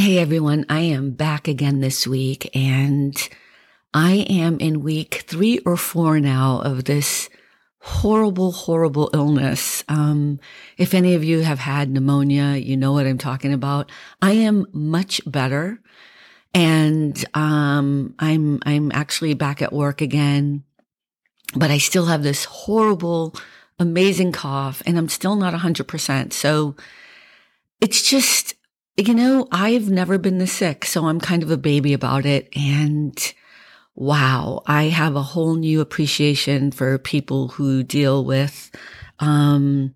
Hey everyone, I am back again this week and I am in week three or four now of this horrible, horrible illness. Um, if any of you have had pneumonia, you know what I'm talking about. I am much better and, um, I'm, I'm actually back at work again, but I still have this horrible, amazing cough and I'm still not a hundred percent. So it's just, you know, I've never been this sick, so I'm kind of a baby about it. And wow, I have a whole new appreciation for people who deal with, um,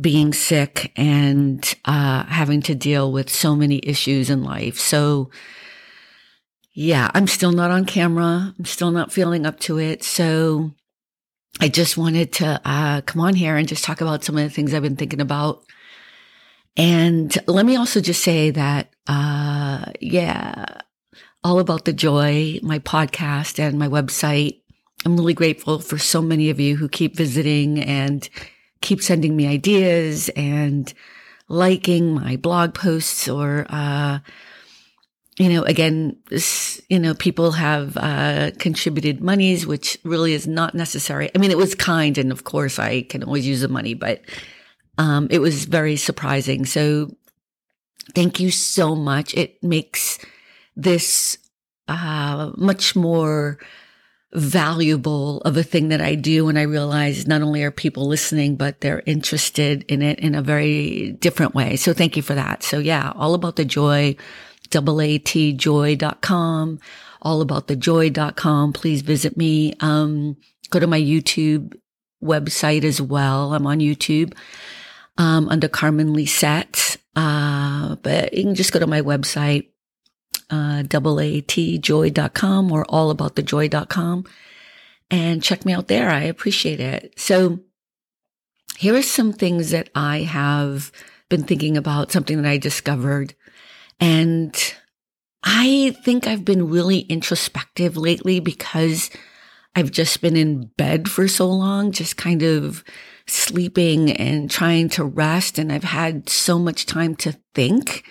being sick and, uh, having to deal with so many issues in life. So, yeah, I'm still not on camera. I'm still not feeling up to it. So I just wanted to, uh, come on here and just talk about some of the things I've been thinking about and let me also just say that, uh, yeah, all about the joy, my podcast and my website. I'm really grateful for so many of you who keep visiting and keep sending me ideas and liking my blog posts or, uh, you know, again, you know, people have, uh, contributed monies, which really is not necessary. I mean, it was kind. And of course I can always use the money, but um, it was very surprising. So thank you so much. It makes this uh, much more valuable of a thing that I do. And I realize not only are people listening, but they're interested in it in a very different way. So thank you for that. So yeah, all about the joy, joy.com, all about the joy.com. Please visit me. Um, go to my YouTube website as well. I'm on YouTube um, under Carmen Lisette. Uh, but you can just go to my website, uh, atjoy.com or allaboutthejoy.com and check me out there. I appreciate it. So here are some things that I have been thinking about, something that I discovered. And I think I've been really introspective lately because I've just been in bed for so long, just kind of sleeping and trying to rest. And I've had so much time to think.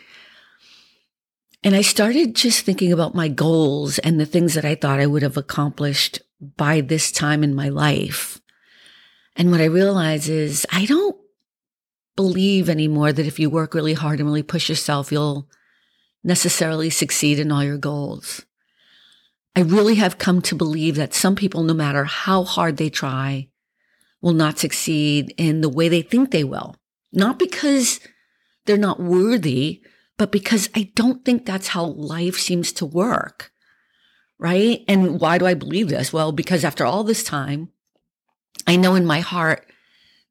And I started just thinking about my goals and the things that I thought I would have accomplished by this time in my life. And what I realize is I don't believe anymore that if you work really hard and really push yourself, you'll necessarily succeed in all your goals. I really have come to believe that some people, no matter how hard they try, will not succeed in the way they think they will. Not because they're not worthy, but because I don't think that's how life seems to work. Right. And why do I believe this? Well, because after all this time, I know in my heart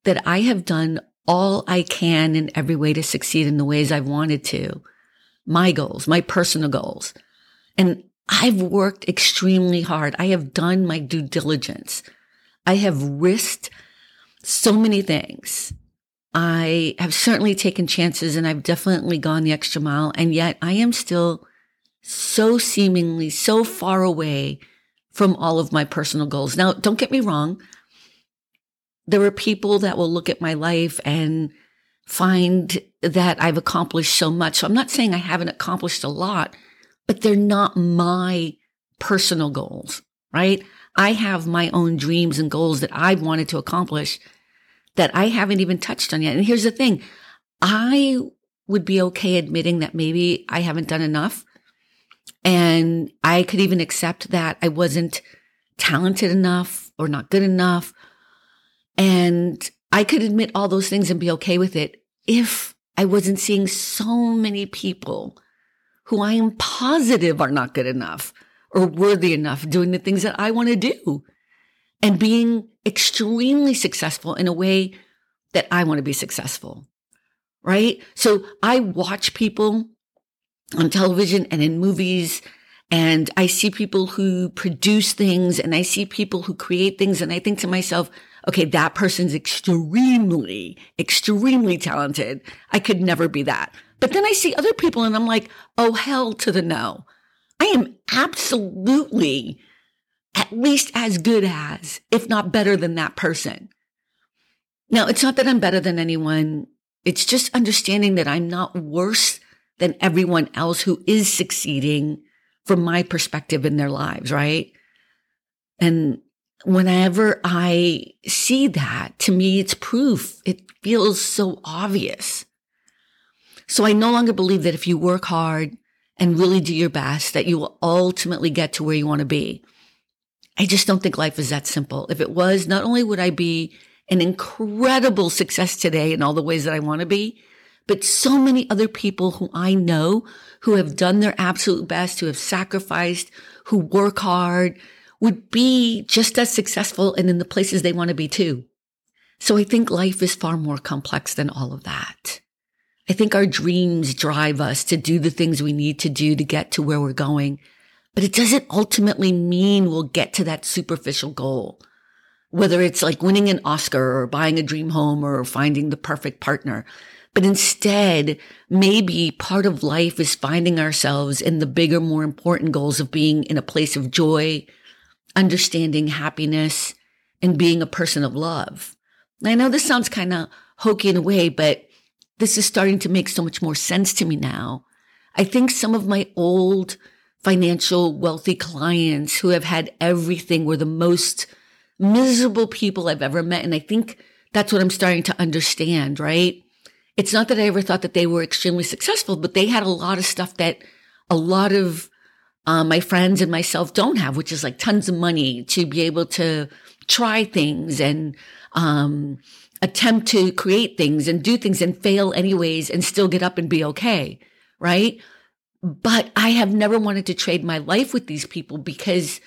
that I have done all I can in every way to succeed in the ways I've wanted to. My goals, my personal goals. And I've worked extremely hard. I have done my due diligence. I have risked so many things. I have certainly taken chances and I've definitely gone the extra mile. And yet I am still so seemingly so far away from all of my personal goals. Now, don't get me wrong. There are people that will look at my life and find that I've accomplished so much. So I'm not saying I haven't accomplished a lot, but they're not my personal goals, right? I have my own dreams and goals that I've wanted to accomplish that I haven't even touched on yet. And here's the thing. I would be okay admitting that maybe I haven't done enough. And I could even accept that I wasn't talented enough or not good enough. And I could admit all those things and be okay with it if I wasn't seeing so many people who I am positive are not good enough or worthy enough doing the things that I want to do and being extremely successful in a way that I want to be successful. Right. So I watch people on television and in movies and I see people who produce things and I see people who create things. And I think to myself, okay, that person's extremely, extremely talented. I could never be that. But then I see other people and I'm like, oh, hell to the no. I am absolutely at least as good as, if not better than that person. Now, it's not that I'm better than anyone. It's just understanding that I'm not worse than everyone else who is succeeding from my perspective in their lives, right? And whenever I see that, to me, it's proof. It feels so obvious. So I no longer believe that if you work hard and really do your best, that you will ultimately get to where you want to be. I just don't think life is that simple. If it was, not only would I be an incredible success today in all the ways that I want to be, but so many other people who I know who have done their absolute best, who have sacrificed, who work hard, would be just as successful and in the places they want to be too. So I think life is far more complex than all of that. I think our dreams drive us to do the things we need to do to get to where we're going, but it doesn't ultimately mean we'll get to that superficial goal. Whether it's like winning an Oscar or buying a dream home or finding the perfect partner. But instead, maybe part of life is finding ourselves in the bigger, more important goals of being in a place of joy, understanding happiness, and being a person of love. I know this sounds kind of hokey in a way, but this is starting to make so much more sense to me now. I think some of my old financial wealthy clients who have had everything were the most miserable people I've ever met. And I think that's what I'm starting to understand, right? It's not that I ever thought that they were extremely successful, but they had a lot of stuff that a lot of uh, my friends and myself don't have, which is like tons of money to be able to try things and um, attempt to create things and do things and fail anyways and still get up and be okay. Right. But I have never wanted to trade my life with these people because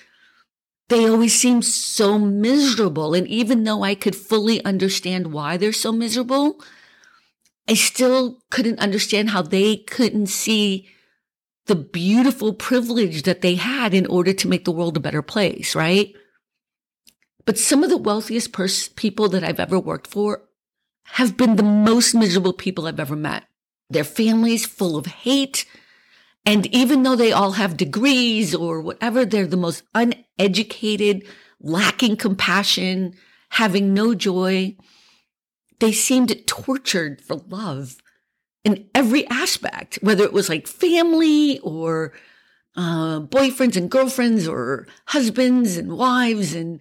they always seem so miserable. And even though I could fully understand why they're so miserable, I still couldn't understand how they couldn't see the beautiful privilege that they had in order to make the world a better place, right? But some of the wealthiest pers- people that I've ever worked for have been the most miserable people I've ever met. Their families full of hate. And even though they all have degrees or whatever, they're the most uneducated, lacking compassion, having no joy. They seemed tortured for love in every aspect, whether it was like family or uh, boyfriends and girlfriends or husbands and wives and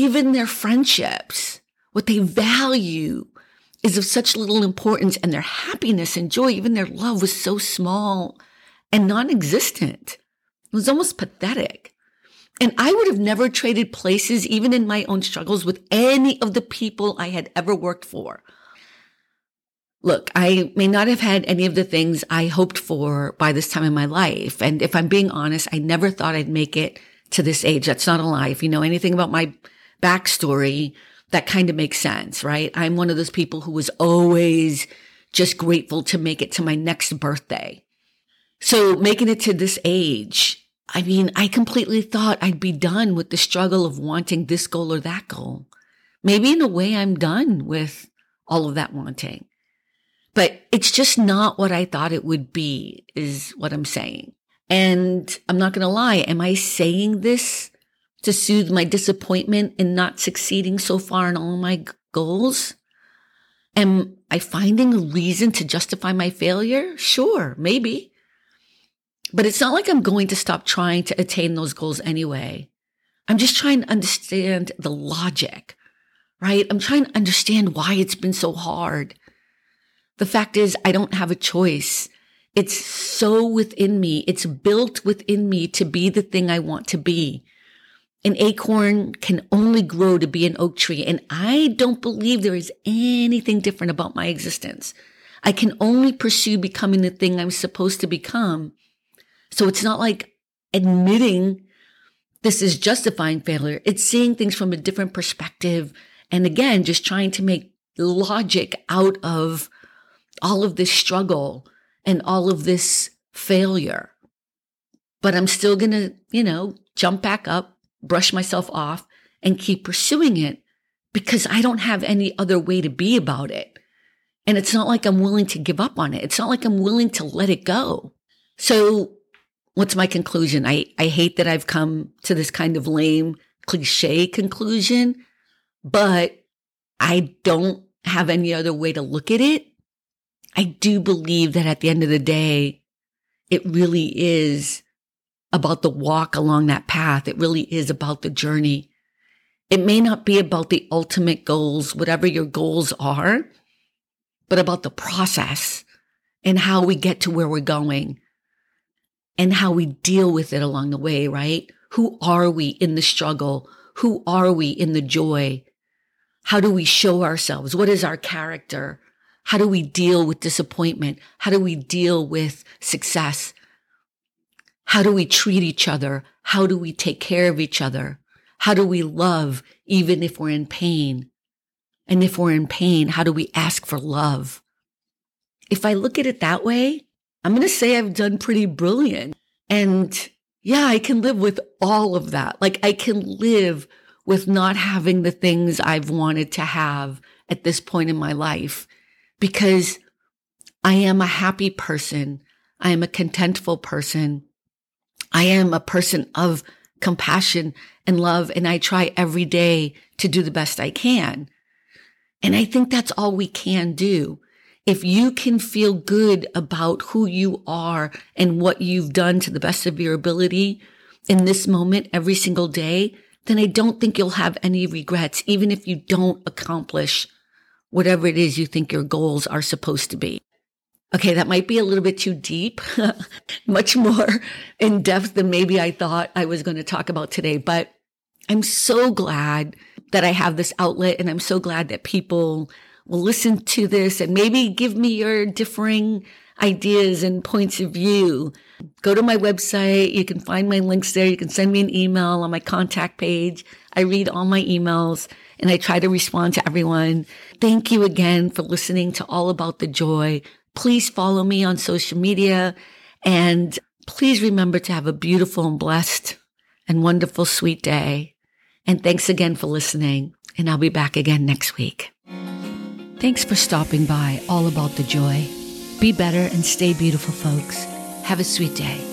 even their friendships. What they value is of such little importance and their happiness and joy, even their love was so small and non-existent. It was almost pathetic. And I would have never traded places, even in my own struggles, with any of the people I had ever worked for. Look, I may not have had any of the things I hoped for by this time in my life. And if I'm being honest, I never thought I'd make it to this age. That's not a lie. If you know anything about my backstory, that kind of makes sense, right? I'm one of those people who was always just grateful to make it to my next birthday. So making it to this age, I mean, I completely thought I'd be done with the struggle of wanting this goal or that goal. Maybe in a way I'm done with all of that wanting but it's just not what I thought it would be is what I'm saying. And I'm not going to lie. Am I saying this to soothe my disappointment in not succeeding so far in all my goals? Am I finding a reason to justify my failure? Sure, maybe. But it's not like I'm going to stop trying to attain those goals anyway. I'm just trying to understand the logic, right? I'm trying to understand why it's been so hard. The fact is, I don't have a choice. It's so within me. It's built within me to be the thing I want to be. An acorn can only grow to be an oak tree. And I don't believe there is anything different about my existence. I can only pursue becoming the thing I'm supposed to become. So it's not like admitting this is justifying failure. It's seeing things from a different perspective. And again, just trying to make logic out of all of this struggle and all of this failure. But I'm still going to, you know, jump back up, brush myself off and keep pursuing it because I don't have any other way to be about it. And it's not like I'm willing to give up on it. It's not like I'm willing to let it go. So what's my conclusion? I, I hate that I've come to this kind of lame cliche conclusion, but I don't have any other way to look at it I do believe that at the end of the day, it really is about the walk along that path. It really is about the journey. It may not be about the ultimate goals, whatever your goals are, but about the process and how we get to where we're going and how we deal with it along the way, right? Who are we in the struggle? Who are we in the joy? How do we show ourselves? What is our character? How do we deal with disappointment? How do we deal with success? How do we treat each other? How do we take care of each other? How do we love even if we're in pain? And if we're in pain, how do we ask for love? If I look at it that way, I'm going to say I've done pretty brilliant. And yeah, I can live with all of that. Like I can live with not having the things I've wanted to have at this point in my life because I am a happy person. I am a contentful person. I am a person of compassion and love. And I try every day to do the best I can. And I think that's all we can do. If you can feel good about who you are and what you've done to the best of your ability in this moment every single day, then I don't think you'll have any regrets, even if you don't accomplish whatever it is you think your goals are supposed to be. Okay, that might be a little bit too deep, much more in depth than maybe I thought I was going to talk about today, but I'm so glad that I have this outlet and I'm so glad that people will listen to this and maybe give me your differing ideas and points of view. Go to my website. You can find my links there. You can send me an email on my contact page. I read all my emails and I try to respond to everyone. Thank you again for listening to All About the Joy. Please follow me on social media and please remember to have a beautiful and blessed and wonderful sweet day. And thanks again for listening. And I'll be back again next week. Thanks for stopping by All About the Joy. Be better and stay beautiful, folks. Have a sweet day.